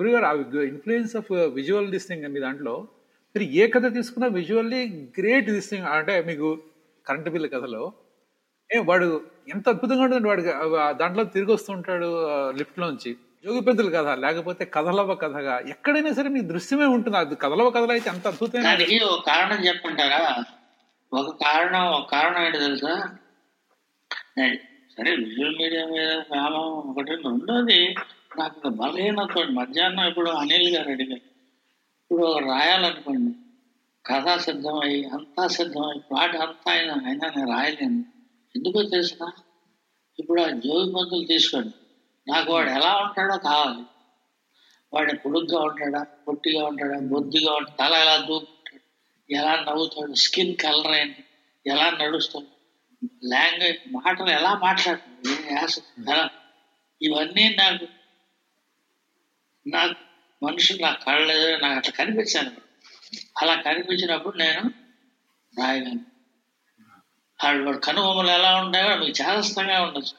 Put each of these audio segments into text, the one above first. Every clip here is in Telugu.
గురుగారు ఇన్ఫ్లుయెన్స్ ఆఫ్ విజువల్ దిస్టింగ్ మీ దాంట్లో మీరు ఏ కథ తీసుకున్నా విజువల్లీ గ్రేట్ దిస్టింగ్ అంటే మీకు కరెంట్ బిల్ కథలో ఏ వాడు ఎంత అద్భుతంగా ఉంటుంది వాడు దాంట్లో తిరిగి వస్తుంటాడు లిఫ్ట్ లోంచి. జోగి పెద్దలు కథ లేకపోతే కథలవ కథగా ఎక్కడైనా సరే మీ దృశ్యమే ఉంటుంది. అది కథలవ కథలు అయితే అంత అద్భుతమైన కారణం చెప్పుంటారా ఒక కారణం ఒక కారణం ఏంటి తెలుసా? సరే విజువల్ మీడియా మీద ఒకటి రెండోది నాకు బలహీనతోడు మధ్యాహ్నం ఇప్పుడు అనిల్ గారు అడిగారు. ఇప్పుడు రాయాలనుకోండి కథ సిద్ధమై అంతా సిద్ధమై పాట అంతా అయినా అయినా నేను రాయలేను. ఎందుకో తెలుసిన ఇప్పుడు ఆ జోగి మందులు తీసుకోండి. నాకు వాడు ఎలా ఉంటాడో కావాలి. వాడు పొడుగ్గా ఉంటాడా పొట్టిగా ఉంటాడా బొద్దుగా ఉంటాడు తల ఎలా దూకుంటాడు ఎలా నవ్వుతాడు స్కిన్ కలర్ అయింది ఎలా నడుస్తాడు లాంగ్వేజ్ మాటలు ఎలా మాట్లాడతాడు యాస ఇవన్నీ నాకు నాకు మనుషులు నా కళ్ళు నాకు అట్లా కనిపించాను. అలా కనిపించినప్పుడు నేను రాయగలను వాడు వాడు కనుబొమ్మలు ఎలా ఉంటాయో మీకు చేదస్తంగా ఉండొచ్చు.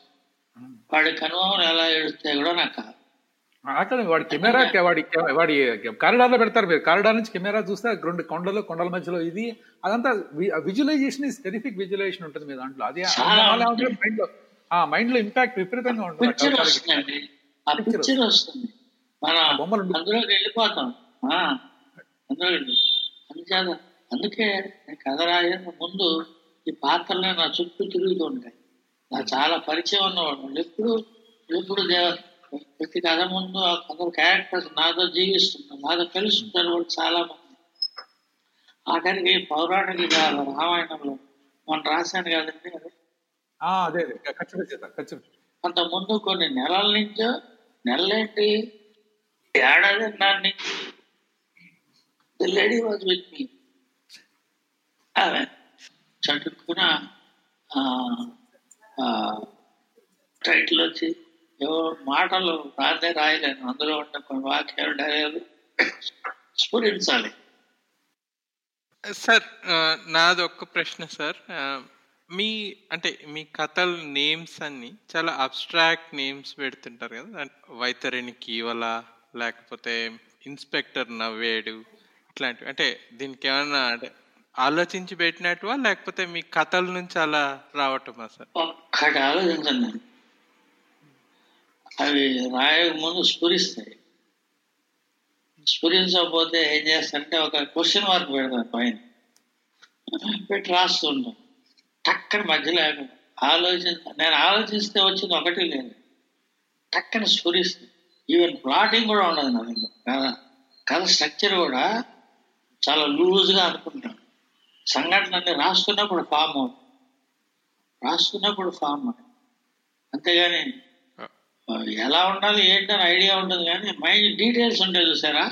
వాడి కనుబొమ్మలు ఎలా ఏడుస్తాయి కూడా నాకు కాదు. వాడి కెమెరా వాడి వాడి కారిడార్లో పెడతారు మీరు. కారిడార్ నుంచి కెమెరా చూస్తే రెండు కొండలు కొండల మధ్యలో ఇది. అదంతా విజువలైజేషన్ ఇస్ టెరిఫిక్ విజువలైజేషన్ ఉంటుంది మీ దాంట్లో. అది మైండ్లో ఆ మైండ్లో ఇంపాక్ట్ విపరీతంగా ఉంటుంది. పిక్చర్ వస్తుంది. మన బొమ్మలు అందులోకి వెళ్ళిపోతాం. వెళ్ళి. అందుచేత అందుకే కథ రాయని ముందు ఈ పాత్రలే నా చుట్టూ తిరుగుతూ ఉంటాయి. నాకు చాలా పరిచయం ఉన్నవాడు. ఎప్పుడు ఎప్పుడు దేవ ప్రతి కథ ముందు ఆ కథ క్యారెక్టర్స్ నాతో జీవిస్తున్నారు నాతో తెలుస్తున్నారు వాళ్ళు చాలా మంది ఆఖరికి పౌరాణిక రామాయణంలో. మనం రాశాను కదండి అది అంత ముందు కొన్ని నెలల నుంచో నెలలేంటి? ఏడాది లేడీ వాజ్ విత్ మీ ఆమె చటుక్కున టైటిల్ వచ్చి ఏవో మాటలు రాదే రాయలేను. అందులో ఉన్న కొన్ని వాక్యాలు డైలాగులు స్ఫురించాలి. సార్ నాది ఒక్క ప్రశ్న సార్. మీ అంటే మీ కథల నేమ్స్ అన్ని చాలా అబ్స్ట్రాక్ట్ నేమ్స్ పెడుతుంటారు కదా వైతరిణికి వైతరిణి కీవల లేకపోతే ఇన్స్పెక్టర్ నవ్వేడు ఇట్లాంటివి. అంటే దీనికి ఏమన్నా అంటే ఆలోచించి పెట్టినట్టువా? లేకపోతే మీ కథల నుంచి అలా రావటమా సార్? ఒక్కటి ఆలోచించండి. అవి రాయక ముందు స్ఫురిస్తాయి. స్ఫురించకపోతే ఏం చేస్తారంటే ఒక క్వశ్చన్ మార్క్ పెడతారు పైన. పెట్టి రాస్తుంటాం టక్కని మధ్యలో ఆలోచన నేను ఆలోచిస్తే వచ్చింది ఒకటి లేదు. టక్కని స్ఫురిస్తుంది ఈవెన్ ప్లాటింగ్ కూడా ఉండదు నా దగ్గర. కథ కథ స్ట్రక్చర్ కూడా చాలా లూజ్గా అనుకుంటాం. సంఘటన అన్ని రాస్తున్నప్పుడు ఫామ్ అవుతుంది రాస్తున్నప్పుడు ఫామ్ అంతేగాని ఎలా ఉండాలి ఏంటని ఐడియా ఉంటుంది కానీ మైండ్ డీటెయిల్స్ ఉంటాయి చూసారా?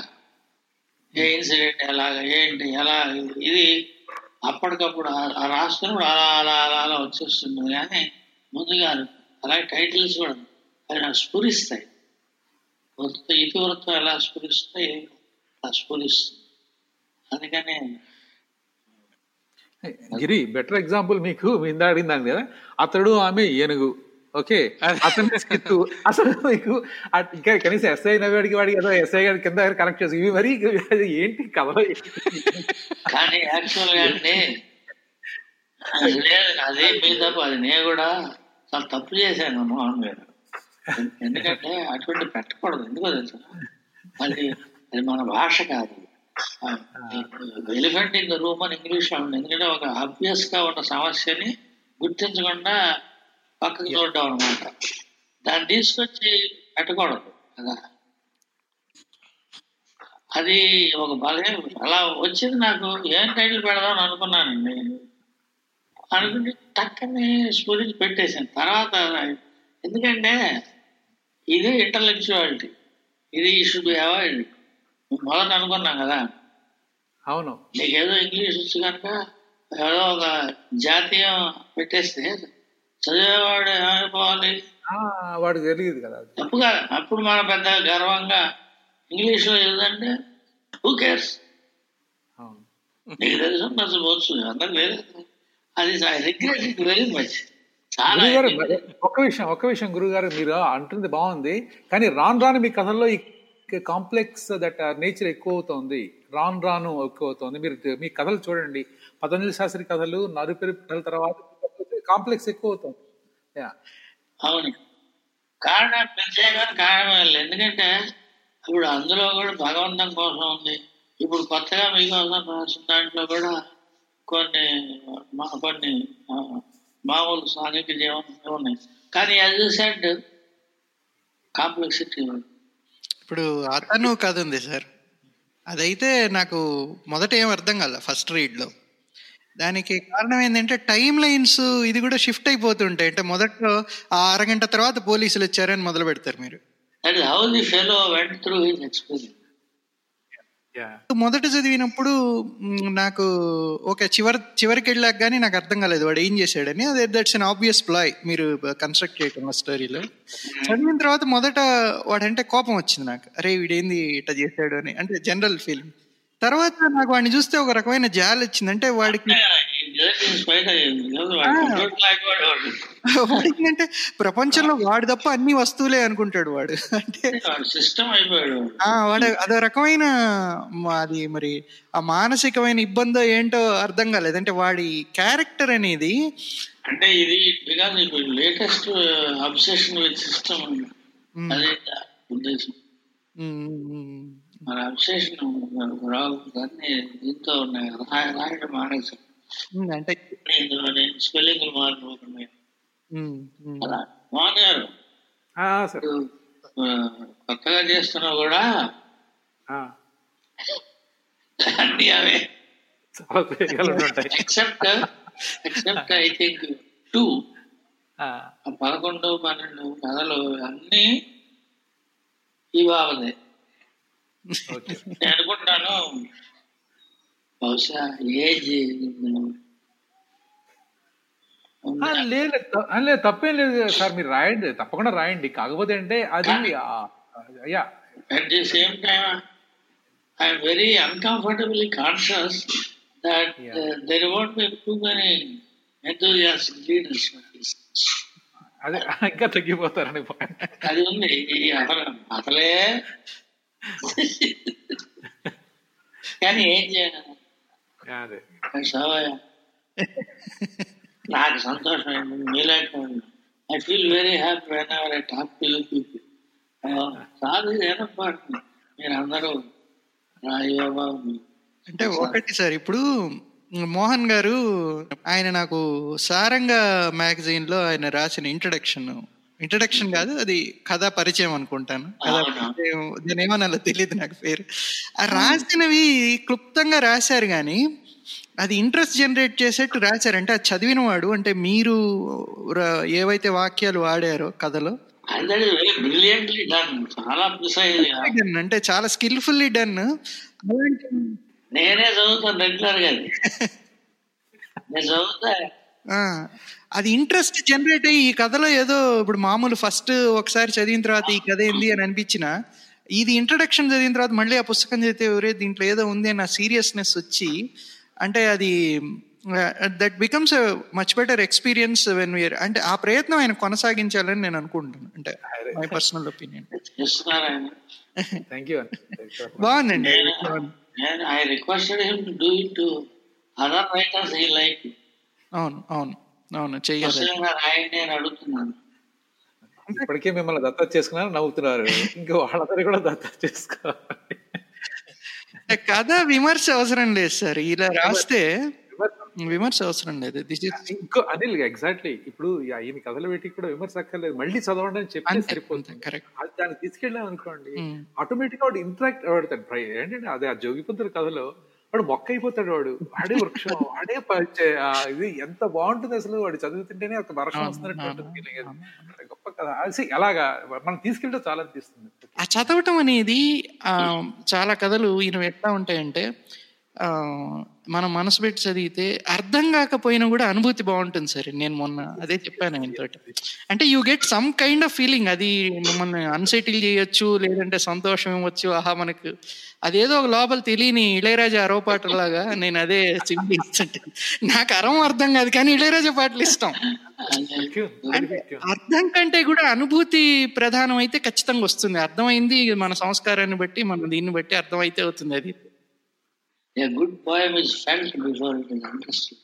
ఏ ఇన్సిడెంట్ ఎలాగ ఏంటి ఎలా ఇది అప్పటికప్పుడు రాస్తున్నప్పుడు అలా అలా అలా అలా వచ్చేస్తుంది. కానీ ముందుగా అలాగే టైటిల్స్ కూడా అవి నాకు స్ఫురిస్తాయి. వృత్త ఇతివృత్తం ఎలా స్ఫురిస్తాయి అలా స్ఫురిస్తుంది. అందుకని గిరి బెటర్ ఎగ్జాంపుల్ మీకు ఇందా అడిగిందాను కదా? అతడు ఆమె ఏనుగు. ఓకే? అతని స్కిట్ అసలు మీకు ఇంకా కనీసం ఎస్ఐ నవ్వాడికి వాడికి ఏదో ఎస్ఐ గారి కింద కనెక్ట్ చేసి ఇవి మరి అది ఏంటి కథలో కానీ యాక్చువల్గా అండి అది లేదు అదే మీ తప్పు అది నేను కూడా చాలా తప్పు చేశాను మోహన్ గారు. ఎందుకంటే అటువంటి పెట్టకూడదు. ఎందుకో తెలుసా? అది అది మన భాష కాదు. ఎలిఫెంట్ ఇన్ ద రూమ్ అని ఇంగ్లీష్ ఉంది ఎందుకంటే ఒక అబ్వియస్గా ఉన్న సమస్యని గుర్తించకుండా పక్కకి చూడడం అనమాట దాన్ని తీసుకొచ్చి పెట్టకూడదు కదా. అది ఒక బలహీన అలా వచ్చింది నాకు. ఏం టైటిల్ పెడదాం అని అనుకున్నానండి. అనుకుంటే టక్కని స్టోరీకి పెట్టేశాను. తర్వాత ఎందుకంటే ఇది ఇంటలెక్చువాలిటీ ఇది షుడ్ బి అవాయిడ్ మొదట అనుకున్నాం కదా. అవును. నీకేదో ఇంగ్లీష్ వచ్చు కనుక ఏదో ఒక జాతీయం పెట్టేస్తే చదివేవాడు ఏమైపోవాలి? ఆ, వాడికి తెలియదు కదా అది. తప్పుగా అప్పుడు మనం పెద్ద గర్వంగా ఇంగ్లీష్లో ఏదంటే హూ కేర్స్ నీకు తెలుసు నచ్చవచ్చు అందరికి లేదు. అది రిగ్రెట్ ఇట్ వెరీ మచ్ గురుగారు ఒక్క విషయం ఒక్క విషయం గురుగారు మీరు అంటుంది బాగుంది. కానీ రాను రాను మీ కథల్లో ఈ కాంప్లెక్స్ దట్ నేచర్ ఎక్కువ అవుతోంది రాను రాను ఎక్కువ అవుతోంది మీరు మీ కథలు చూడండి. పతంజలి శాస్త్రి కథలు నరుపెరు కథల తర్వాత కాంప్లెక్స్ ఎక్కువ అవుతుంది యా. అవును. కారణం ప్రత్యేకమైన కారణం ఎందుకంటే ఇప్పుడు అందులో కూడా భగవంతం కోసం ఉంది. ఇప్పుడు కొత్తగా మీకోసం రాసిన దాంట్లో కూడా కొన్ని కొన్ని మామూలు సాంఘిక జీవనం ఉన్నాయి కానీ యాజ్ సెడ్ కాంప్లెక్సిటీ ఇప్పుడు అతను కథ ఉంది సార్. అదైతే నాకు మొదట ఏం అర్థం కాల ఫస్ట్ రీడ్లో. దానికి కారణం ఏంటంటే టైం లైన్స్ ఇది కూడా షిఫ్ట్ అయిపోతుంటాయి. అంటే మొదట్లో ఆ అరగంట తర్వాత పోలీసులు వచ్చారని మొదలు పెడతారు మీరు. How the fellow went through his experience మొదట చదివినప్పుడు నాకు ఓకే చివరి చివరికి వెళ్ళాక కానీ నాకు అర్థం కాలేదు. వాడు ఏం చేశాడని. అదే దట్స్ అన్ ఆబ్వియస్ ప్లాయ్ మీరు కన్స్ట్రక్ట్ చేయటం ఆ స్టోరీలో చదివిన తర్వాత మొదట వాడంటే కోపం వచ్చింది నాకు. అరే వీడేంది ఇట్లా చేశాడు అని. అంటే జనరల్ ఫీలింగ్ తర్వాత నాకు వాడిని చూస్తే ఒక రకమైన జాలి వచ్చింది. అంటే వాడికి వాడికి అంటే ప్రపంచంలో వాడు తప్ప అన్ని వస్తువులే అనుకుంటాడు వాడు. అంటే సిస్టమ్ అయిపోయాడు. వాడు. అదో రకమైన అది మరి ఆ మానసికమైన ఇబ్బందో ఏంటో అర్థం కాలేదు. అంటే వాడి క్యారెక్టర్ అనేది అంటే ఇది ఇప్పుడు లేటెస్ట్ అబ్సెషన్ విత్ సిస్టమ్ అదే ఉద్దేశం. మన అబ్సెషన్ రావు. దాన్ని దీంతో ఉన్నాయి. రాయ- రాయడం మానేసాం అంటే స్పెల్లింగ్ మారిపోతున్నాయి. అలా మానేరు ఆ, సార్. ఆ, కొత్తగా చేస్తున్నా కూడా ఆ, అన్ని అవే. Except except I think two. పదకొండు పన్నెండు కథలు అన్ని ఈ బాబదే. ఓకే. నేను అనుకుంటాను బహుశా ఏజ్ లేదు తప్పేం లేదు సార్ మీరు రాయండి తప్పకుండా రాయండి. కాకపోతే అంటే అది at the same time I'm very uncomfortable conscious that there won't be too many enthusiasts అది ఉంది అసలే కానీ ఏం చేయాలి? నాకు సంతోషం మీలాంటి I feel very happy whenever I talk to you people. కాదు ఏనప్పా మీరు అందరూ అంటే ఒకటి సార్ ఇప్పుడు మోహన్ గారు ఆయన నాకు సారంగ మ్యాగజైన్లో ఆయన రాసిన ఇంట్రడక్షన్ ఇంట్రడక్షన్ కాదు అది కథా పరిచయం అనుకుంటాను. కథా. పరిచయం దీని ఏమన్నా తెలియదు నాకు పేరు. ఆ రాసినవి క్లుప్తంగా రాశారు కానీ అది ఇంట్రెస్ట్ జనరేట్ చేసేట్టు రాశారంటే అది చదివిన వాడు అంటే మీరు ఏవైతే వాక్యాలు వాడారో కథలో. అంటే చాలా స్కిల్ఫుల్లీ డన్ నేనే చదువుతాను రెగ్యులర్గా. నేను చదువుతా. అది ఇంట్రెస్ట్ జనరేట్ అయ్యి ఈ కథలో ఏదో ఇప్పుడు మామూలు ఫస్ట్ ఒకసారి చదివిన తర్వాత ఈ కథ ఏంది అని అనిపించిన ఇది ఇంట్రడక్షన్ చదివిన తర్వాత మళ్ళీ ఆ పుస్తకం చదివితే ఒరే దీంట్లో ఏదో ఉంది అన్న సీరియస్నెస్ వచ్చి అంటే అది that becomes much better experience when we are అంటే ఆ ప్రయత్నం ఆయన కొనసాగించాలని నేను అనుకుంటున్నాను అంటే మై పర్సనల్ ఒపీనియన్ బాగుందండి. నేను I requested him to do it to other writers ఈ లైక్ అవును అవును అవును చెయ్యాలి అడుగుతున్నాను. ఇప్పటికే మిమ్మల్ని దత్తత చేసుకున్నారు నవ్వుతున్నారు. ఇంకా వాళ్ళందరూ కూడా దత్తత చేసుకోవాలి. కథ విమర్శ అవసరం లేదు సార్. ఇలా రాస్తే విమర్శ అవసరం లేదు. దిస్ ఇస్ ఇంకో అనిల్ ఎగ్జాక్ట్లీ ఇప్పుడు ఈ- ఈయన కథలు పెట్టి కూడా విమర్శ అక్కర్లేదు. మళ్ళీ చదవండి అని అంతే, సరిపోతుంది. అది దాన్ని తీసుకెళ్ళాం అనుకోండి. ఆటోమేటిక్గా వాడు ఇంటరాక్ట్ ఏంటంటే అదే ఆ జోగిపంతుల కథలో వాడు మొక్క అయిపోతాడు వాడు. వాడే వృక్షం వాడే ఇది ఎంత బాగుంటుంది అసలు. వాడు చదువుతుంటేనే ఒక వర్షం వస్తున్నట్టు గొప్ప కథ. అది అలాగా. మనం తీసుకెళ్తే చాలా అనిపిస్తుంది. ఆ చదవటం అనేది ఆ, చాలా కథలు ఈయన ఎట్లా ఉంటాయంటే మనం మనసు పెట్టి చదివితే అర్థం కాకపోయినా కూడా అనుభూతి బాగుంటుంది సార్. నేను మొన్న అదే చెప్పాను ఆయనతోటి. అంటే you get some kind of feeling అది మిమ్మల్ని అన్సెటిల్ చేయొచ్చు లేదంటే సంతోషం ఇవ్వచ్చు. ఆహా మనకు అదేదో ఒక లోపల తెలియని ఇళయరాజా అరవ పాటలాగా నేను అదే సింపిస్తుంటే నాకు అరం అర్థం కాదు కానీ ఇళయరాజా పాటలు ఇష్టం. అంటే అర్థం కంటే కూడా అనుభూతి ప్రధానం అయితే ఖచ్చితంగా వస్తుంది. అర్థమైంది మన సంస్కారాన్ని బట్టి మన దీన్ని బట్టి అర్థమైతే అవుతుంది అది. A good poem is felt before it is understood.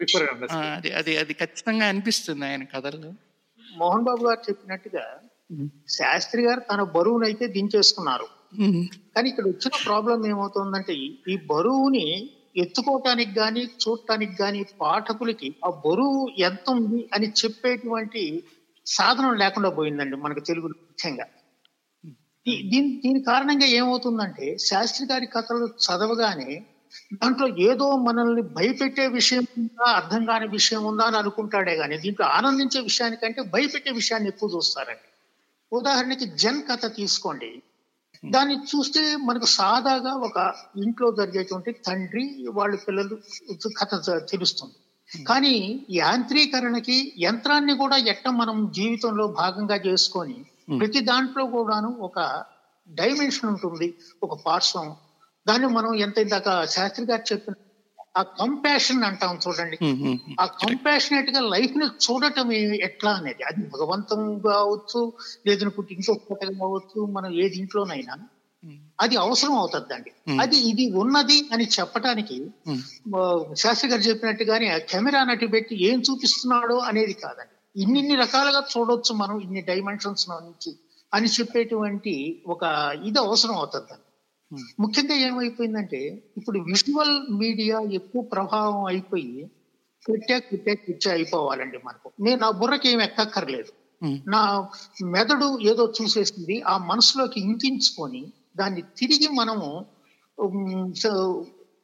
Before ఆ, అది అది అది ఖచ్చితంగా అనిపిస్తుంది ఆయన కథల్లో. మోహన్ బాబు గారు చెప్పినట్టుగా శాస్త్రి గారు తన బరువునైతే దించేసుకున్నారు కానీ ఇక్కడ వచ్చిన ప్రాబ్లం ఏమవుతుందంటే ఈ- ఈ బరువుని ఎత్తుకోవటానికి గాని చూడటానికి గాని పాఠకులకి ఆ బరువు ఎంత ఉంది అని చెప్పేటువంటి సాధనం లేకుండా పోయిందండి మనకు తెలుగు ముఖ్యంగా. దీని దీని కారణంగా ఏమవుతుందంటే శాస్త్రి గారి కథలు చదవగానే దాంట్లో ఏదో మనల్ని భయపెట్టే విషయం ఉందా అర్థం కాని విషయం ఉందా అని అనుకుంటాడే గానీ దీంట్లో ఆనందించే విషయానికంటే భయపెట్టే విషయాన్ని ఎక్కువ చూస్తారండి. ఉదాహరణకి జన్ కథ తీసుకోండి. దాన్ని చూస్తే మనకు సాదాగా ఒక ఇంట్లో జరిగేటువంటి తండ్రి వాళ్ళ పిల్లలు కథ తెలుస్తుంది. కానీ యాంత్రీకరణకి యంత్రాన్ని కూడా ఎట్ట మనం జీవితంలో భాగంగా చేసుకొని ప్రతి దాంట్లో కూడాను ఒక డైమెన్షన్ ఉంటుంది ఒక పార్శ్వం. దాన్ని మనం ఎంత ఇందాక శాస్త్రి గారు చెప్పిన ఆ కంపాషన్ అంటాం చూడండి. ఉమ్, ఉమ్, ఆ కంపాషనేట్గా లైఫ్ని చూడటం ఎట్లా అనేది? అది భగవంతం కావచ్చు లేదనుకుంటే ఇంకొకటి కావచ్చు మనం ఏ దీంట్లోనైనా అది అవసరం అవుతుందండి. అది ఇది ఉన్నది అని చెప్పటానికి శాస్త్రి గారు చెప్పినట్టుగానే కెమెరా నటి పెట్టి ఏం చూపిస్తున్నాడో అనేది కాదండి. ఇన్నిన్ని రకాలుగా చూడొచ్చు మనం ఇన్ని డైమెన్షన్స్ నుంచి అని చెప్పేటువంటి ఒక ఇది అవసరం అవుతుందండి ముఖ్యంగా ఏమైపోయిందంటే ఇప్పుడు విజువల్ మీడియా ఎక్కువ ప్రభావం అయిపోయి క్రిట్యా క్రిట్యా క్రిట్యా అయిపోవాలండి మనకు. నేను నా బుర్రకి ఏం ఎక్కక్కర్లేదు. ఉమ్. నా మెదడు ఏదో చూసేసింది ఆ మనసులోకి ఇంకించుకొని దాన్ని తిరిగి మనము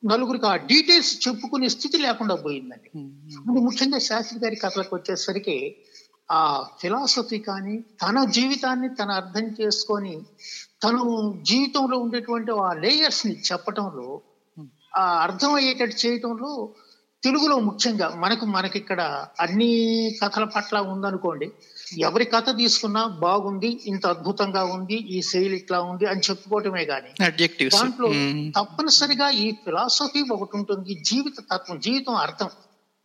నలుగురికి ఆ డీటెయిల్స్ చెప్పుకునే స్థితి లేకుండా పోయిందండి. అది ముఖ్యంగా శాస్త్రి గారి కథలకు వచ్చేసరికి ఆ ఫిలాసఫీ కానీ తన జీవితాన్ని తన అర్థం చేసుకొని తను జీవితంలో ఉండేటువంటి ఆ లేయర్స్ని చెప్పటంలో ఆ అర్థం అయ్యేటట్టు చేయటంలో తెలుగులో ముఖ్యంగా మనకు మనకి ఇక్కడ అన్ని కథల పట్ల ఉందనుకోండి ఎవరి కథ తీసుకున్నా బాగుంది ఇంత అద్భుతంగా ఉంది ఈ శైలి ఇట్లా ఉంది అని చెప్పుకోవటమే గాని. అడ్జెక్టివ్స్ దాంట్లో ఉమ్, తప్పనిసరిగా ఈ ఫిలాసఫీ ఒకటి ఉంటుంది జీవిత తత్వం జీవితం అర్థం.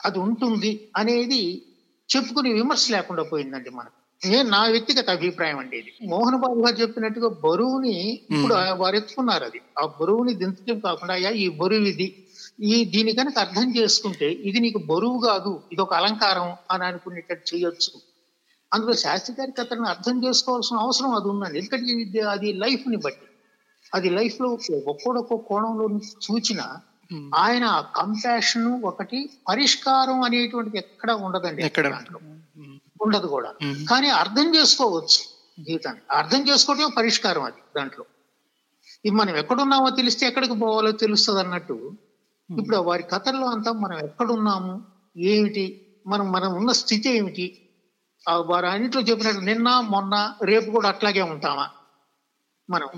అది ఉంటుంది అనేది చెప్పుకునే విమర్శ లేకుండా పోయిందండి మనకు. నేను నా వ్యక్తిగత అభిప్రాయం అండి ఇది. మోహన్ బాబు గారు చెప్పినట్టుగా బరువుని ఇప్పుడు ఆ- వారు ఎత్తుకున్నారు అది. ఆ బరువుని దించడం కాకుండా అయ్యా ఈ బరువు ఇది. ఈ దీని కనుక అర్థం చేసుకుంటే ఇది నీకు బరువు కాదు ఇది ఒక అలంకారం అని అనుకునేటట్టు చేయొచ్చు. అందులో శాస్త్రి గారి కథను అర్థం చేసుకోవాల్సిన అవసరం అది ఉందండి ఎందుకంటే అది లైఫ్ని బట్టి. అది లైఫ్లో ఒక్కొక్క కోణంలో చూచిన ఆయన కంపాషన్ ఒకటి పరిష్కారం అనేటువంటిది ఎక్కడ ఉండదండి ఎక్కడ. ఉండదు. కూడా. కానీ అర్థం చేసుకోవచ్చు జీవితాన్ని. అర్థం చేసుకోవటం పరిష్కారం అది దాంట్లో. ఇది మనం ఎక్కడున్నామో తెలిస్తే ఎక్కడికి పోవాలో తెలుస్తుంది అన్నట్టు. ఇప్పుడు వారి కథల్లో అంతా మనం ఎక్కడున్నాము ఏమిటి మనం మనం ఉన్న స్థితి ఏమిటి వారు అన్నింటిలో చెప్పినట్టు నిన్న మొన్న రేపు కూడా అట్లాగే ఉంటామా? మనం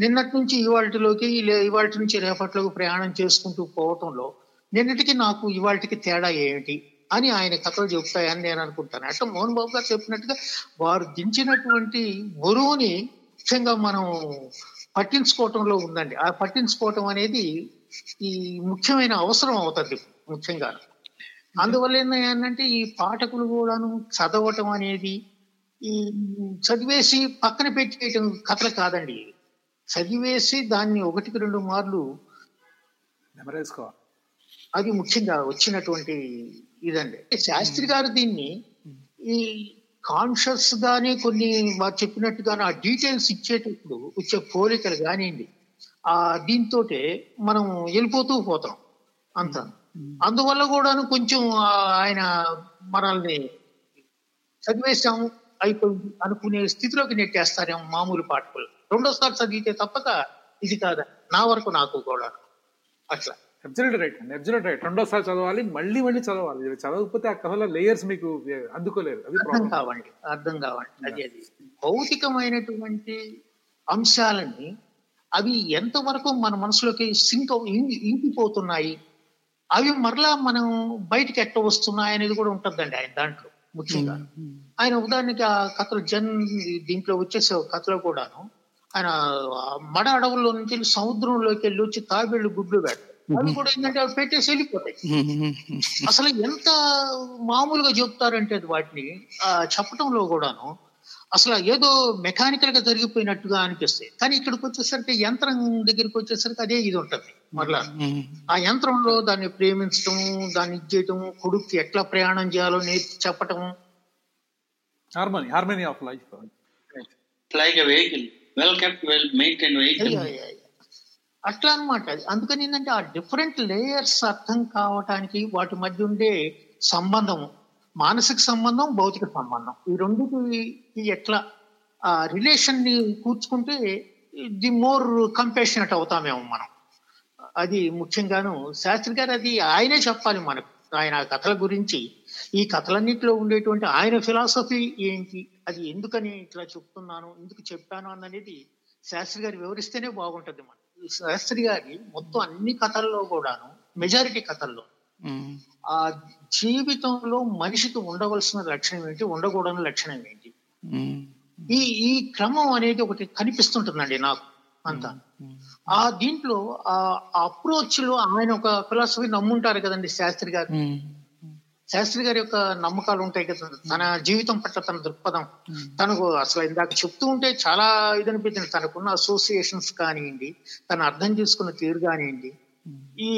నిన్నటి నుంచి ఇవాళలోకి ఇవాళ నుంచి రేపట్లోకి ప్రయాణం చేసుకుంటూ పోవటంలో నిన్నటికి నాకు ఇవాళకి తేడా ఏమిటి అని ఆయన కథలు చెప్తాయని నేను అనుకుంటాను. అట్లా మోహన్ బాబు గారు చెప్పినట్టుగా వారు దించినటువంటి బరువుని ముఖ్యంగా మనం పట్టించుకోవటంలో ఉందండి. ఆ పట్టించుకోవటం అనేది ఈ ముఖ్యమైన అవసరం అవుతుంది ముఖ్యంగా అందువల్ల ఏంటంటే ఈ పాఠకులు కూడాను చదవటం అనేది ఈ చదివేసి పక్కన పెట్టేయటం కథలు కాదండి. చదివేసి దాన్ని ఒకటికి రెండు మార్లు అది ముఖ్యంగా వచ్చినటువంటి ఇదండి. శాస్త్రి గారు దీన్ని ఈ కాన్షియస్ గానే కొన్ని వారు చెప్పినట్టుగానే ఆ డీటెయిల్స్ ఇచ్చేటప్పుడు వచ్చే పోలికలు కానివ్వండి. ఆ దీంతో మనం వెళ్ళిపోతూ పోతాం అంత. అందువల్ల కూడాను కొంచెం ఆయన మనల్ని చదివేశాము అయిపోయింది అనుకునే స్థితిలోకి నెట్టేస్తారేమో మామూలు పాఠకులు. రెండోసారి చదివితే తప్పక ఇది కాదా. నా వరకు నాకు కూడా అట్లా. అబ్జల్యూట్ రైట్ అండి. అబ్జల్యూట్ రైట్ రెండోసారి చదవాలి మళ్ళీ మళ్ళీ చదవాలి. చదవకపోతే ఆ కథలో లేయర్స్ మీకు అందుకోలేరు. అది అర్థం కావండి. అర్థం కావండి. అది అది భౌతికమైనటువంటి అంశాలని అవి ఎంతవరకు మన మనసులోకి సింక్ ఇంకిపోతున్నాయి అవి మరలా మనం బయటికి ఎట్ట వస్తున్నాయి అనేది కూడా ఉంటుందండి ఆయన దాంట్లో ముఖ్యంగా. ఆయన ఉదాహరణకి ఆ కథలు జన్ దీంట్లో వచ్చేసే కథలో కూడాను ఆయన మడ అడవుల్లో నుంచి సముద్రంలోకి వెళ్ళి వచ్చి తాబేళ్ళు గుడ్లు పెడతాయి అవి కూడా ఏంటంటే అవి పెట్టేసి వెళ్ళిపోతాయి. అసలు ఎంత మామూలుగా చెప్తారంటే అది వాటిని ఆ చెప్పటంలో కూడాను అసలు ఏదో మెకానికల్గా జరిగిపోయినట్టుగా అనిపిస్తాయి కానీ ఇక్కడికి వచ్చేసరికి యంత్రం దగ్గరికి వచ్చేసరికి అదే ఇది ఉంటది. మరలా ఆ యంత్రంలో దాన్ని ప్రేమించటం దాన్ని ఇది చేయటం కొడుక్కి ఎట్లా ప్రయాణం చేయాలో నేర్పి చెప్పటం. Harmony harmony of life like vehicle well kept well maintain vehicle. అట్లా అన్నమాట అది. అందుకని ఏంటంటే ఆ డిఫరెంట్ లేయర్స్ అర్థం కావటానికి వాటి మధ్య ఉండే సంబంధం మానసిక సంబంధం భౌతిక సంబంధం. ఈ రెండుకి ఎట్లా ఆ రిలేషన్ని కూర్చుకుంటే ది మోర్ కంపేషనట్ అవుతామేమో మనం. అది ముఖ్యంగాను శాస్త్రి గారు అది ఆయనే చెప్పాలి మనకు. ఆయన ఆ కథల గురించి ఈ కథలన్నింటిలో ఉండేటువంటి ఆయన ఫిలాసఫీ ఏంటి అది ఎందుకని ఇట్లా చెప్తున్నాను ఎందుకు చెప్పాను అన్నది శాస్త్రి గారు వివరిస్తేనే బాగుంటది మనం ఈ శాస్త్రి గారి మొత్తం అన్ని కథల్లో కూడాను మెజారిటీ కథల్లో ఆ జీవితంలో మనిషికి ఉండవలసిన లక్షణం ఏంటి? ఉండకూడని లక్షణం ఏంటి? ఈ ఈ క్రమం అనేది ఒకటి కనిపిస్తుంటుందండి నాకు అంతా. ఆ దీంట్లో ఆ అప్రోచ్లో ఆయన ఒక ఫిలాసఫీ నమ్ముంటారు కదండి శాస్త్రి గారు. శాస్త్రి గారి యొక్క నమ్మకాలు ఉంటాయి కదా. తన జీవితం పట్ల తన దృక్పథం. తనకు అసలు ఇందాక చెప్తూ ఉంటే చాలా ఇది అనిపించింది తనకున్న అసోసియేషన్స్ కానివ్వండి తను అర్థం చేసుకున్న తీరు కానివ్వండి ఈ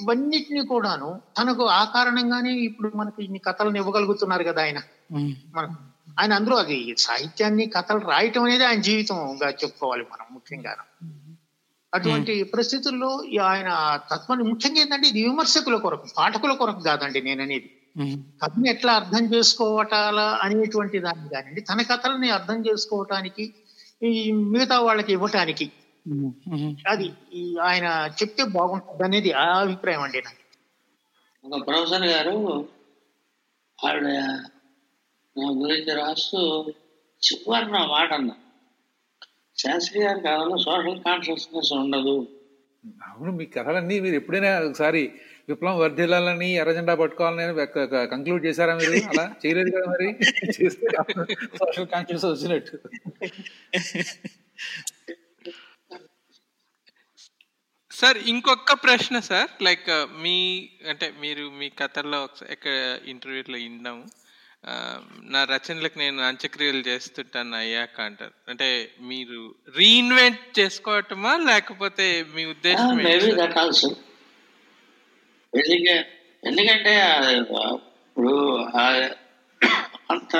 ఇవన్నిటిని కూడాను తనకు ఆ కారణంగానే ఇప్పుడు మనకి ఇన్ని కథలను ఇవ్వగలుగుతున్నారు కదా ఆయన. మనం ఆయన అందరూ అది సాహిత్యాన్ని కథలు రాయటం అనేది ఆయన జీవితంగా చెప్పుకోవాలి మనం ముఖ్యంగా అటువంటి పరిస్థితుల్లో ఆయన తత్వాన్ని ముఖ్యంగా ఏంటంటే ఇది విమర్శకుల కొరకు పాఠకుల కొరకు కాదండి నేను అనేది కథని ఎట్లా అర్థం చేసుకోవటాలా అనేటువంటి దాన్ని కానివ్వండి తన కథలని అర్థం చేసుకోవటానికి ఈ మిగతా వాళ్ళకి ఇవ్వటానికి అది ఈ ఆయన చెప్తే బాగుంటుంది అనేది ఆ అభిప్రాయం అండి నాకు. ఒక ప్రొఫెసర్ గారు ఆవిడ నా గురించి రాస్తూ చివరి నా మాట అన్న. శాస్త్రి గారి కాలంలో సోషల్ కాన్షియస్నెస్ ఉండదు. అవును మీ కథలన్నీ మీరు ఎప్పుడైనా ఒకసారి విప్లవం వర్ధిల్లాలని ఎర్రజెండా పట్టుకోవాలని కంక్లూడ్ చేశారా మీరు? అలా చేయలేదు కదా మరి? చేస్తే సోషల్ కాన్షియస్ వచ్చినట్టు. సార్ ఇంకొక ప్రశ్న సార్. లైక్ మీ అంటే మీరు మీ కథల్లో ఎక్కడ ఇంటర్వ్యూలో విన్నాము నా రచనలకు నేను అంత్యక్రియలు చేస్తుంటాను అయ్యాక అంటారు. అంటే మీరు రీఇన్వెంట్ చేసుకోవటమా లేకపోతే మీ ఉద్దేశం ఎందుకంటే ఇప్పుడు అంత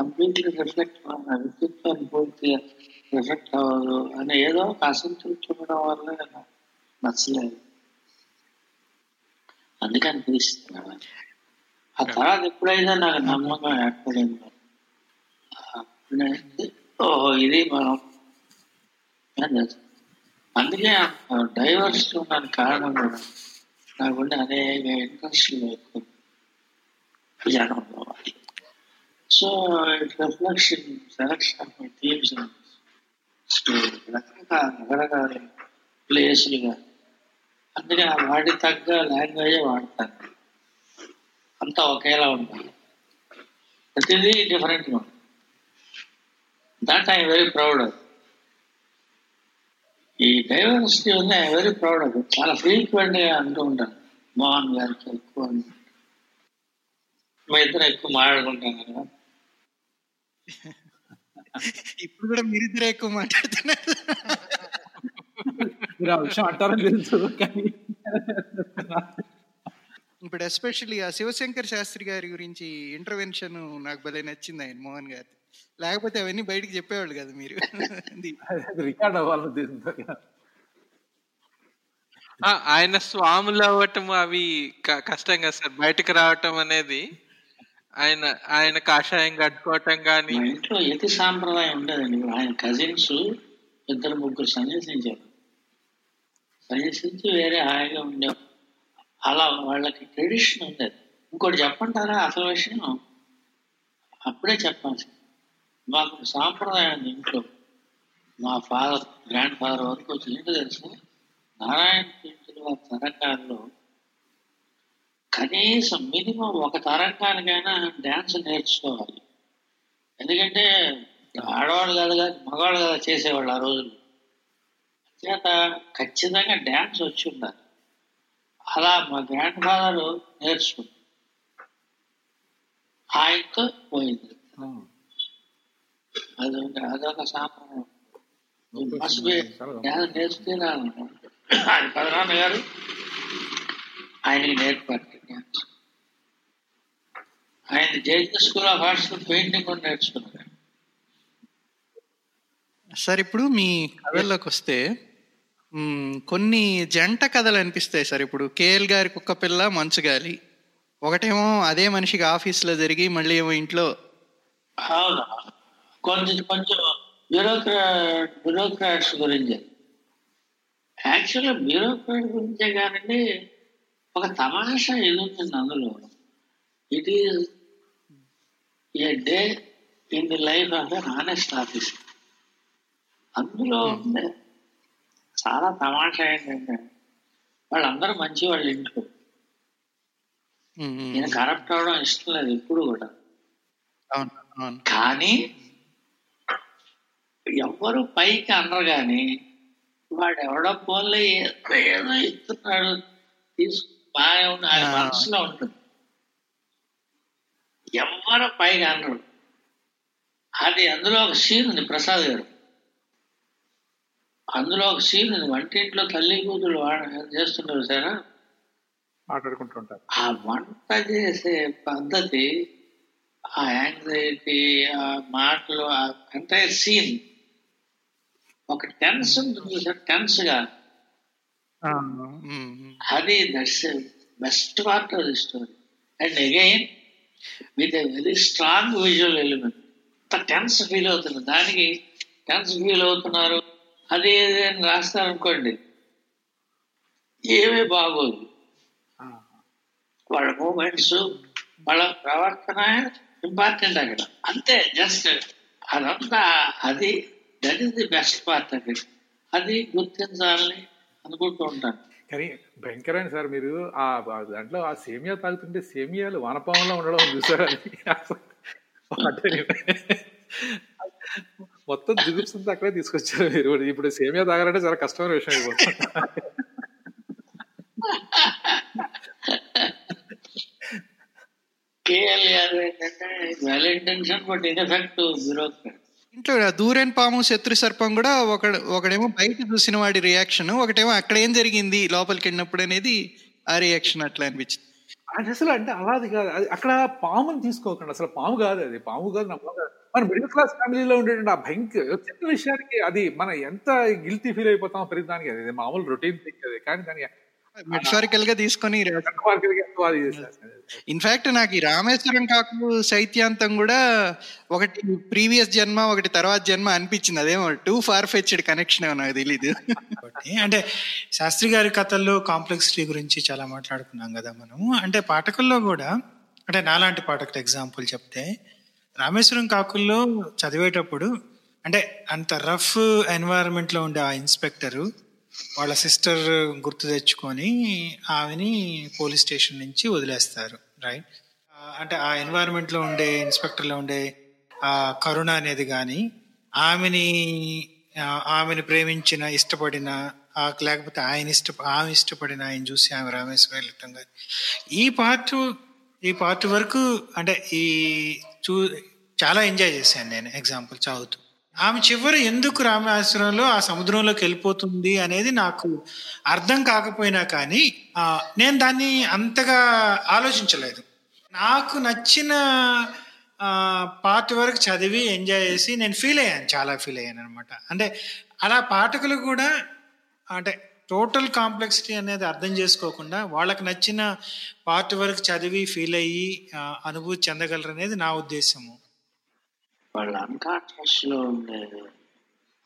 కంప్లీట్లీ రిఫ్లెక్ట్ పూర్తిగా ఎఫెక్ట్ అవ్వదు అని ఏదో ఒక అసంతృప్తి ఉండడం వల్ల నచ్చలేదు అందుకే అనిపిస్తున్నాను ఆ తర్వాత ఎప్పుడైతే నాకు నమ్మకం ఏర్పడిందో అప్పుడైతే ఓహో ఇది మనం అందుకే డైవర్స్ ఉన్నాను కారణం కూడా నాకుండే అనేక ఇంట్రెస్ట్లు ఎక్కువ జనం so it reflection selection of my themes రకరకాల రకరకాల ప్లేసులుగా అందుకే ఆ వాటి తగ్గ లాంగ్వేజ్ వాడతాను అంతా ఒకేలా ఉంటుంది ప్రతిదీ డిఫరెంట్గా that I very proud of ఈ డైవర్సిటీ ఉంది ఐ వెరీ ప్రౌడ్ ఆఫ్ చాలా ఫ్రీక్వెంట్గా అంటూ ఉంటాను మోహన్ గారికి ఎక్కువ మా ఇద్దరు ఎక్కువ మాట్లాడుకుంటాం కదా. ఇప్పుడు కూడా మీరిద్దరే ఎక్కువ మాట్లాడుతున్నారు. ఇప్పుడు ఎస్పెషల్లీ ఆ శివశంకర్ శాస్త్రి గారి గురించి ఇంటర్వెన్షన్ నాకు భలే నచ్చింది ఆయన మోహన్ గారి. లేకపోతే అవన్నీ బయటికి చెప్పేవాళ్ళు కదా మీరు. అది రికార్డ్. ఆ, ఆయన స్వాములు అవ్వటం అవి కష్టం కదా సార్. బయటకు రావటం అనేది ఆయన ఆయన కాషాయం కట్టుకోవటం కానీ ఇంట్లో ఎతి సాంప్రదాయం ఉండదండి. ఆయన కజిన్స్ ఇద్దరు ముగ్గురు సన్యాసించారు. సన్యాసించి వేరే హాయిగా ఉండేవారు అలా వాళ్ళకి ట్రెడిషన్ ఉండేది. ఇంకోటి చెప్పంటారా? అసలు విషయం అప్పుడే చెప్పాలి మాకు సాంప్రదాయం ఉంది ఇంట్లో. మా ఫాదర్ గ్రాండ్ ఫాదర్ వరకు వచ్చి ఏంటో తెలుసు? నారాయణ కీర్తుల కనీసం మినిమం ఒక తరంగానికైనా డ్యాన్స్ నేర్చుకోవాలి. ఎందుకంటే ఆడవాళ్ళు కాదు కదా మగవాళ్ళు కదా చేసేవాళ్ళు ఆ రోజుల్లో చేత ఖచ్చితంగా డ్యాన్స్ వచ్చి ఉండాలి. అలా మా గ్రాండ్ ఫాదర్ నేర్చుకుంది. ఆయనతో పోయింది. అది ఒక- అదొక సాంప్రదాయం మస్ట్ బి డ్యాన్స్ నేర్చుకునే ఆయన పదనాన్న గారు. ఆయనకి నేర్పారు ఆయన Jain school of arts painting కూడా నేర్చుకున్నారు సార్ ఇప్పుడు మీ కథల్లోకి వస్తే కొన్ని జంట కథలు అనిపిస్తాయి సార్. ఇప్పుడు కేఎల్ గారి కుక్క పిల్ల మంచు గాలి ఒకటేమో అదే మనిషికి ఆఫీస్లో జరిగి మళ్ళీ ఏమో ఇంట్లో. కొంచెం కొంచెం బ్యూరోక్రాట్ బ్యూరోక్రాట్స్ గురించి. యాక్చువల్గా బ్యూరోక్రాట్ గురించే కానండి ఒక తమాషా ఉంటుంది అందులో? It is a day in the life of an honest office అందులో ఉండే చాలా తమాషా ఏంటంటే వాళ్ళందరూ మంచి వాళ్ళు ఇంట్లో. మ్, మ్, నేను కరప్ట్ అవడం ఇష్టం లేదు ఇప్పుడు కూడా. కానీ ఎవ్వరు పైకి అనరు కానీ వాడు ఎవడో పోలే ఏదో ఏదో ఇస్తున్నాడు తీసుకు బాగా ఉంది ఆయన. మనసులో ఉంటుంది ఎవ్వరు పైకి అనరు. అది అందులో ఒక సీన్ ఉంది ప్రసాద్ గారు. అందులో ఒక సీన్ ఉంది వంటింట్లో తల్లి కూతురు వాడ చేస్తుంటారు సార్ మాట్లాడుకుంటుంటారు. ఆ వంట చేసే పద్ధతి ఆ యాంగ్జైటీ ఆ మాటలు ఆ ఎంటైర్ సీన్ ఒక టెన్స్ ఉంటుంది సార్ టెన్స్గా. అది that's best part of the story. And again with very strong visual element. అంత టెన్స్ ఫీల్ అవుతుంది దానికి టెన్స్ ఫీల్ అవుతున్నారు. అది ఇది అని రాస్తారనుకోండి ఏమీ బాగోదు. వాళ్ళ మూమెంట్స్ వాళ్ళ ప్రవర్తన ఇంపార్టెంట్ అక్కడ. అంతే జస్ట్ అదంతా అది that is the best part it అది గుర్తించాలని అనుకుంటూ ఉంటాను. కానీ భయంకరమైన సార్ మీరు ఆ దాంట్లో ఆ సేమియా తాగుతుంటే సేమియాలు వానపాములో ఉండడం చూసారా? మొత్తం జిగుప్సంతా అక్కడే తీసుకొచ్చారు మీరు. ఇప్పుడు సేమియా తాగాలంటే చాలా కష్టమైన విషయం అయిపోతుంది. ఏంటంటే well intention but in effect bureaucrat ఇంట్లో దూరేన్ పాము శత్రు సర్పం కూడా ఒక ఒకడేమో బయట చూసిన వాడి రియాక్షన్ ఒకటేమో అక్కడ ఏం జరిగింది లోపలికి వెళ్ళినప్పుడు అనేది ఆ రియాక్షన్ అట్లా అనిపించింది. అది అసలు అంటే అలాది కాదు. అది అక్కడ పాముని తీసుకోకండి. అసలు పాము కాదు అది. పాము కాదు నా కాదు. మన మిడిల్ క్లాస్ ఫ్యామిలీలో ఉండేటువంటి ఆ భయంకర చిన్న విషయానికి అది మనం ఎంత గిల్తీ ఫీల్ అయిపోతామో ప్రతి దానికి అది. మామూలు రొటీన్ థింగ్ అది. కానీ దానికి మెటఫారికల్గా తీసుకొని. ఇన్ఫాక్ట్ నాకు ఈ రామేశ్వరం కాకు శైత్యాంతం కూడా ఒకటి ప్రీవియస్ జన్మ ఒకటి తర్వాత జన్మ అనిపించింది. అదేమో టూ ఫార్ ఫెచ్డ్ కనెక్షన్ నాకు తెలీదు. కాబట్టి అంటే శాస్త్రి గారి కథల్లో కాంప్లెక్సిటీ గురించి చాలా మాట్లాడుకున్నాం కదా మనము. అంటే పాఠకుల్లో కూడా అంటే నాలాంటి పాఠకులు ఎగ్జాంపుల్ చెప్తే రామేశ్వరం కాకుల్లో చదివేటప్పుడు అంటే అంత రఫ్ ఎన్వైరన్మెంట్లో ఉండే ఆ ఇన్స్పెక్టరు వాళ్ళ సిస్టర్ గుర్తు తెచ్చుకొని ఆమెని పోలీస్ స్టేషన్ నుంచి వదిలేస్తారు రైట్ అంటే ఆ ఎన్వైరన్మెంట్లో ఉండే ఇన్స్పెక్టర్లో ఉండే ఆ కరుణ అనేది కానీ ఆమెని ఆమెను ప్రేమించిన ఇష్టపడిన ఆ, లేకపోతే ఆయన ఇష్ట ఆమె ఇష్టపడిన ఆయన చూసి ఆమె రామేశ్వరం వెళ్ళటం కానీ ఈ పార్ట్ ఈ పార్ట్ వరకు అంటే ఈ చూ చాలా ఎంజాయ్ చేశాను నేను ఎగ్జాంపుల్ చదువుతూ. ఆమె చివరి ఎందుకు రామేశ్వరంలో ఆ సముద్రంలోకి వెళ్ళిపోతుంది అనేది నాకు అర్థం కాకపోయినా కానీ నేను దాన్ని అంతగా ఆలోచించలేదు. నాకు నచ్చిన పార్ట్ వరకు చదివి ఎంజాయ్ చేసి నేను ఫీల్ అయ్యాను చాలా ఫీల్ అయ్యాను అనమాట అంటే అలా పాఠకులు కూడా అంటే టోటల్ కాంప్లెక్సిటీ అనేది అర్థం చేసుకోకుండా వాళ్ళకి నచ్చిన పార్ట్ వరకు చదివి ఫీల్ అయ్యి అనుభూతి చెందగలరు అనేది నా ఉద్దేశము. వాళ్ళ అన్కాన్షియస్లో ఉండే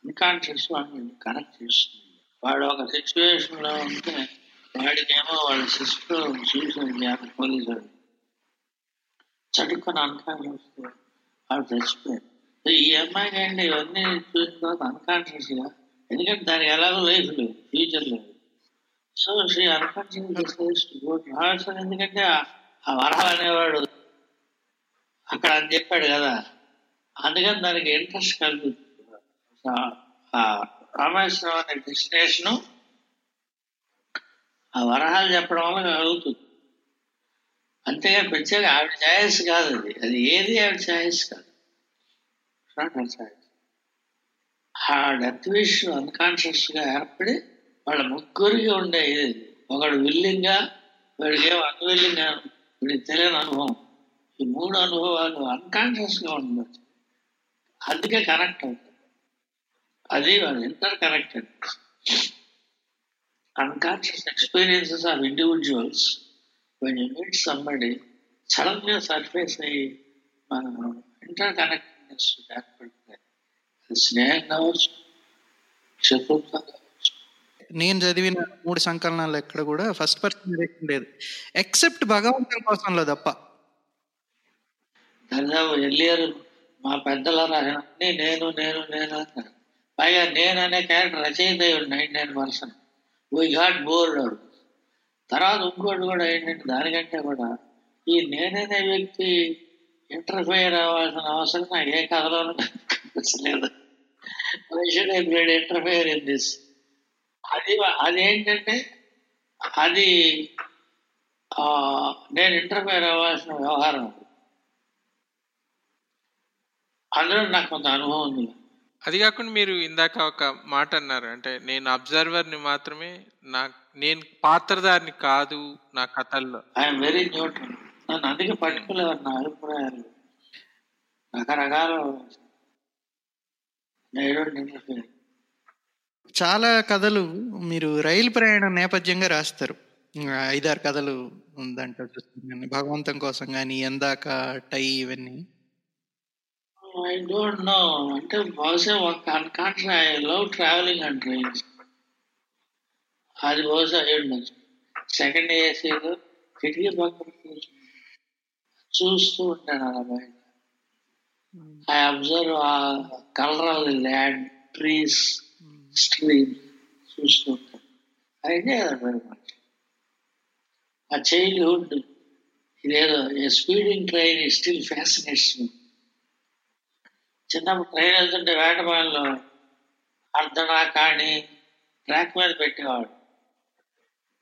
అన్కాన్షియస్ వాళ్ళని కనెక్ట్ చేస్తుంది. వాడు ఒక సిచ్యువేషన్లో ఉంటే వాడికేమో వాళ్ళ సిస్టర్ చూసింది పోలీసు వాడు చదువుకొని అన్కాన్షియస్ వాడు చచ్చిపోయాడు. ఈ అమ్మాయికి అండి ఇవన్నీ చూసిన తర్వాత అన్కాన్షియస్గా ఎందుకంటే దానికి ఎలాగో లైఫ్ లేదు ఫ్యూచర్ లేదు. సో శ్రీ అన్కాన్షియస్ రావాల్సిన ఎందుకంటే ఆ- ఆ వరహ అనేవాడు అక్కడ అని చెప్పాడు కదా. అందుకని దానికి ఇంట్రెస్ట్ కలుగుతుంది రామేశ్వరం అనే డెస్టినేషను ఆ వరహాలు చెప్పడం వల్ల కలుగుతుంది అంతేగా ప్రత్యేక ఆవిడ ఛాయిస్ కాదు అది. అది ఏది ఆవిడ ఛాయిస్ కాదు. Not ఆ డెత్ విష్ అన్కాన్షియస్గా ఏర్పడి వాళ్ళ ముగ్గురికి ఉండే ఇది. ఒకడు విల్లింగ్గా వాడికి అన్విల్లింగ్గా వీడికి తెలియని అనుభవం. ఈ మూడు అనుభవాలు అన్కాన్షియస్గా ఉండొచ్చు. అందుకే కనెక్ట్ అవుతుంది. అది interconnected unconscious experiences of individuals. When you meet somebody సడన్గా సర్ఫేస్ అయ్యి మన ఇంటర్ కనెక్టెడ్నెస్ ఏర్పడుతుంది స్నేహం కావచ్చు శత్రుత్వం కావచ్చు. నేను చదివిన మూడు సంకలనాలు ఎక్కడ కూడా ఫస్ట్ పర్సన్ లేదు. ఎక్సెప్ట్ భగవంతుని కోసంలో తప్ప. దాదాపు ఎల్లియర్ మా పెద్దల రాసినన్ని నేను నేను నేను అంటారు. పైగా నేను అనే క్యారెక్టర్ రచయిత nine nine percent we got bored తర్వాత ఇంకోటి కూడా ఏంటంటే దానికంటే కూడా ఈ నేననే వ్యక్తి ఇంటర్ఫైర్ అవ్వాల్సిన అవసరం నాకు ఏ కథలోనూ కనిపించలేదు. ఇంటర్ఫైర్ ఇన్ దిస్ అది అదేంటంటే అది నేను ఇంటర్ఫైర్ అవ్వాల్సిన వ్యవహారం. అందులో నాకు కొంత అనుభవం ఉంది. అది కాకుండా మీరు ఇందాక ఒక మాట అన్నారు. అంటే నేను అబ్జర్వర్ని మాత్రమే నా నేను పాత్రధారిని కాదు నా కథల్లో. ఐఎమ్ వెరీ న్యూట్రల్ నన్ను అందుకే పర్టికులర్ నా అభిప్రాయాలు. రకరకాల చాలా కథలు మీరు రైలు ప్రయాణం నేపథ్యంగా రాస్తారు. ఐదారు కథలు ఉందంట చూస్తున్నాను భగవంతం కోసం కానీ ఎందాక టై ఇవన్నీ. ఐ డోంట్ నో అంటే బహుశా ఒక unconscious I love travelling and trains అది బహుశా అయి ఉండొచ్చు. సెకండ్ ఏసీలో కిటికీ పక్కన కూర్చుని చూస్తూ ఉంటాను అలా బయట. I observe uh colour of the land trees stream చూస్తూ ఉంటాను. ఐ వెరీ మచ్ ఆ చైల్డ్హుడ్ ఇదేదో speeding train still fascinates me చిన్నప్పుడు ట్రైన్ వెళ్తుంటే వేటపాలలో అర్ధనా కానీ ట్రాక్ మీద పెట్టేవాడు.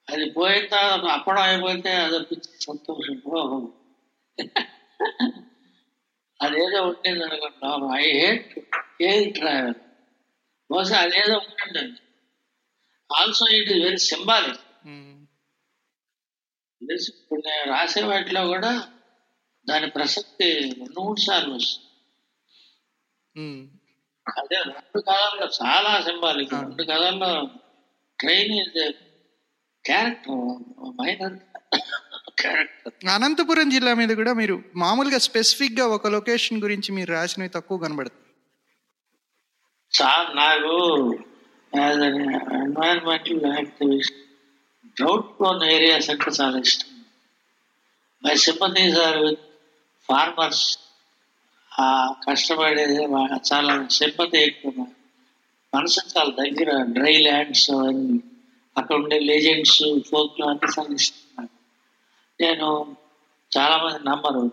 అది పోయిన తర్వాత అప్పడం అయిపోతే అది పిచ్చి సంతోషం అదేదో ఉండింది అనుకుంటున్నాం. ఐ హేట్ ఎయిర్ ట్రావెల్ బహుశా అదేదో ఉంటుందండి also it is very symbolic ఇప్పుడు నేను రాసే వాటిలో కూడా దాని ప్రసక్తి మూడు సార్లు వస్తుంది. అదే రెండు కథల్లో చాలా సింబాలిక్ రెండు కథల్లో train is character minor Anantapuram జిల్లా మీద కూడా మీరు మామూలుగా స్పెసిఫిక్గా ఒక లొకేషన్ గురించి మీరు రాసినవి తక్కువ కనబడుతుంది చాలా నాకు as an environmental activist drought prone areas అంటే చాలా ఇష్టం. My sympathies are with farmers కష్టపడేది చాలా సింపతి ఎక్కువ. మనసు చాలా దగ్గర డ్రై ల్యాండ్స్ అన్ని అక్కడ ఉండే లెజెండ్స్ ఫోక్లు అన్ని చాలా ఇష్టం నేను చాలామంది నమ్మరు.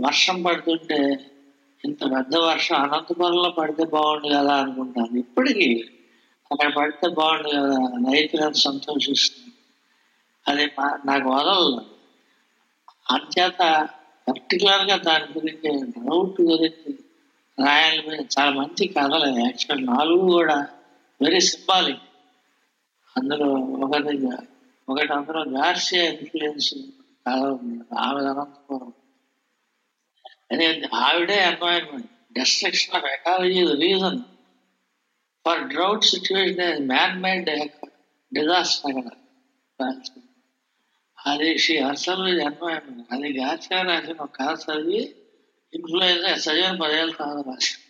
వర్షం పడుతుంటే ఇంత పెద్ద వర్షం అనంతపురంలో పడితే బాగుండు కదా అనుకుంటాను. ఇప్పటికీ అక్కడ పడితే బాగుండు కదా రైతులను సంతోషిస్తుంది అది మా- నాకు వదలదు. అంచేత పర్టికులర్గా దాని గురించి డౌట్ గురించి రాయాలి మీద చాలా మంచి కథలు. యాక్చువల్ నాలుగు కూడా వెరీ సింబాలిక్. అందులో ఒకటి ఒకటి అందులో గార్షియా ఇన్ఫ్లుయెన్స్ కథ ఉంది. ఆమె అనంతపురం. అదే ఆవిడే environment destruction of ecology reason for drought situation. Man made disaster. కదా అది శ్రీ హర్సల్ ఎన్వైరన్మెంట్ అది గార్షియా రాసిన ఒక కథ చదివి ఇన్ఫ్లుయెన్స్ చదివిన పదేళ్ళు కాదు రాసిన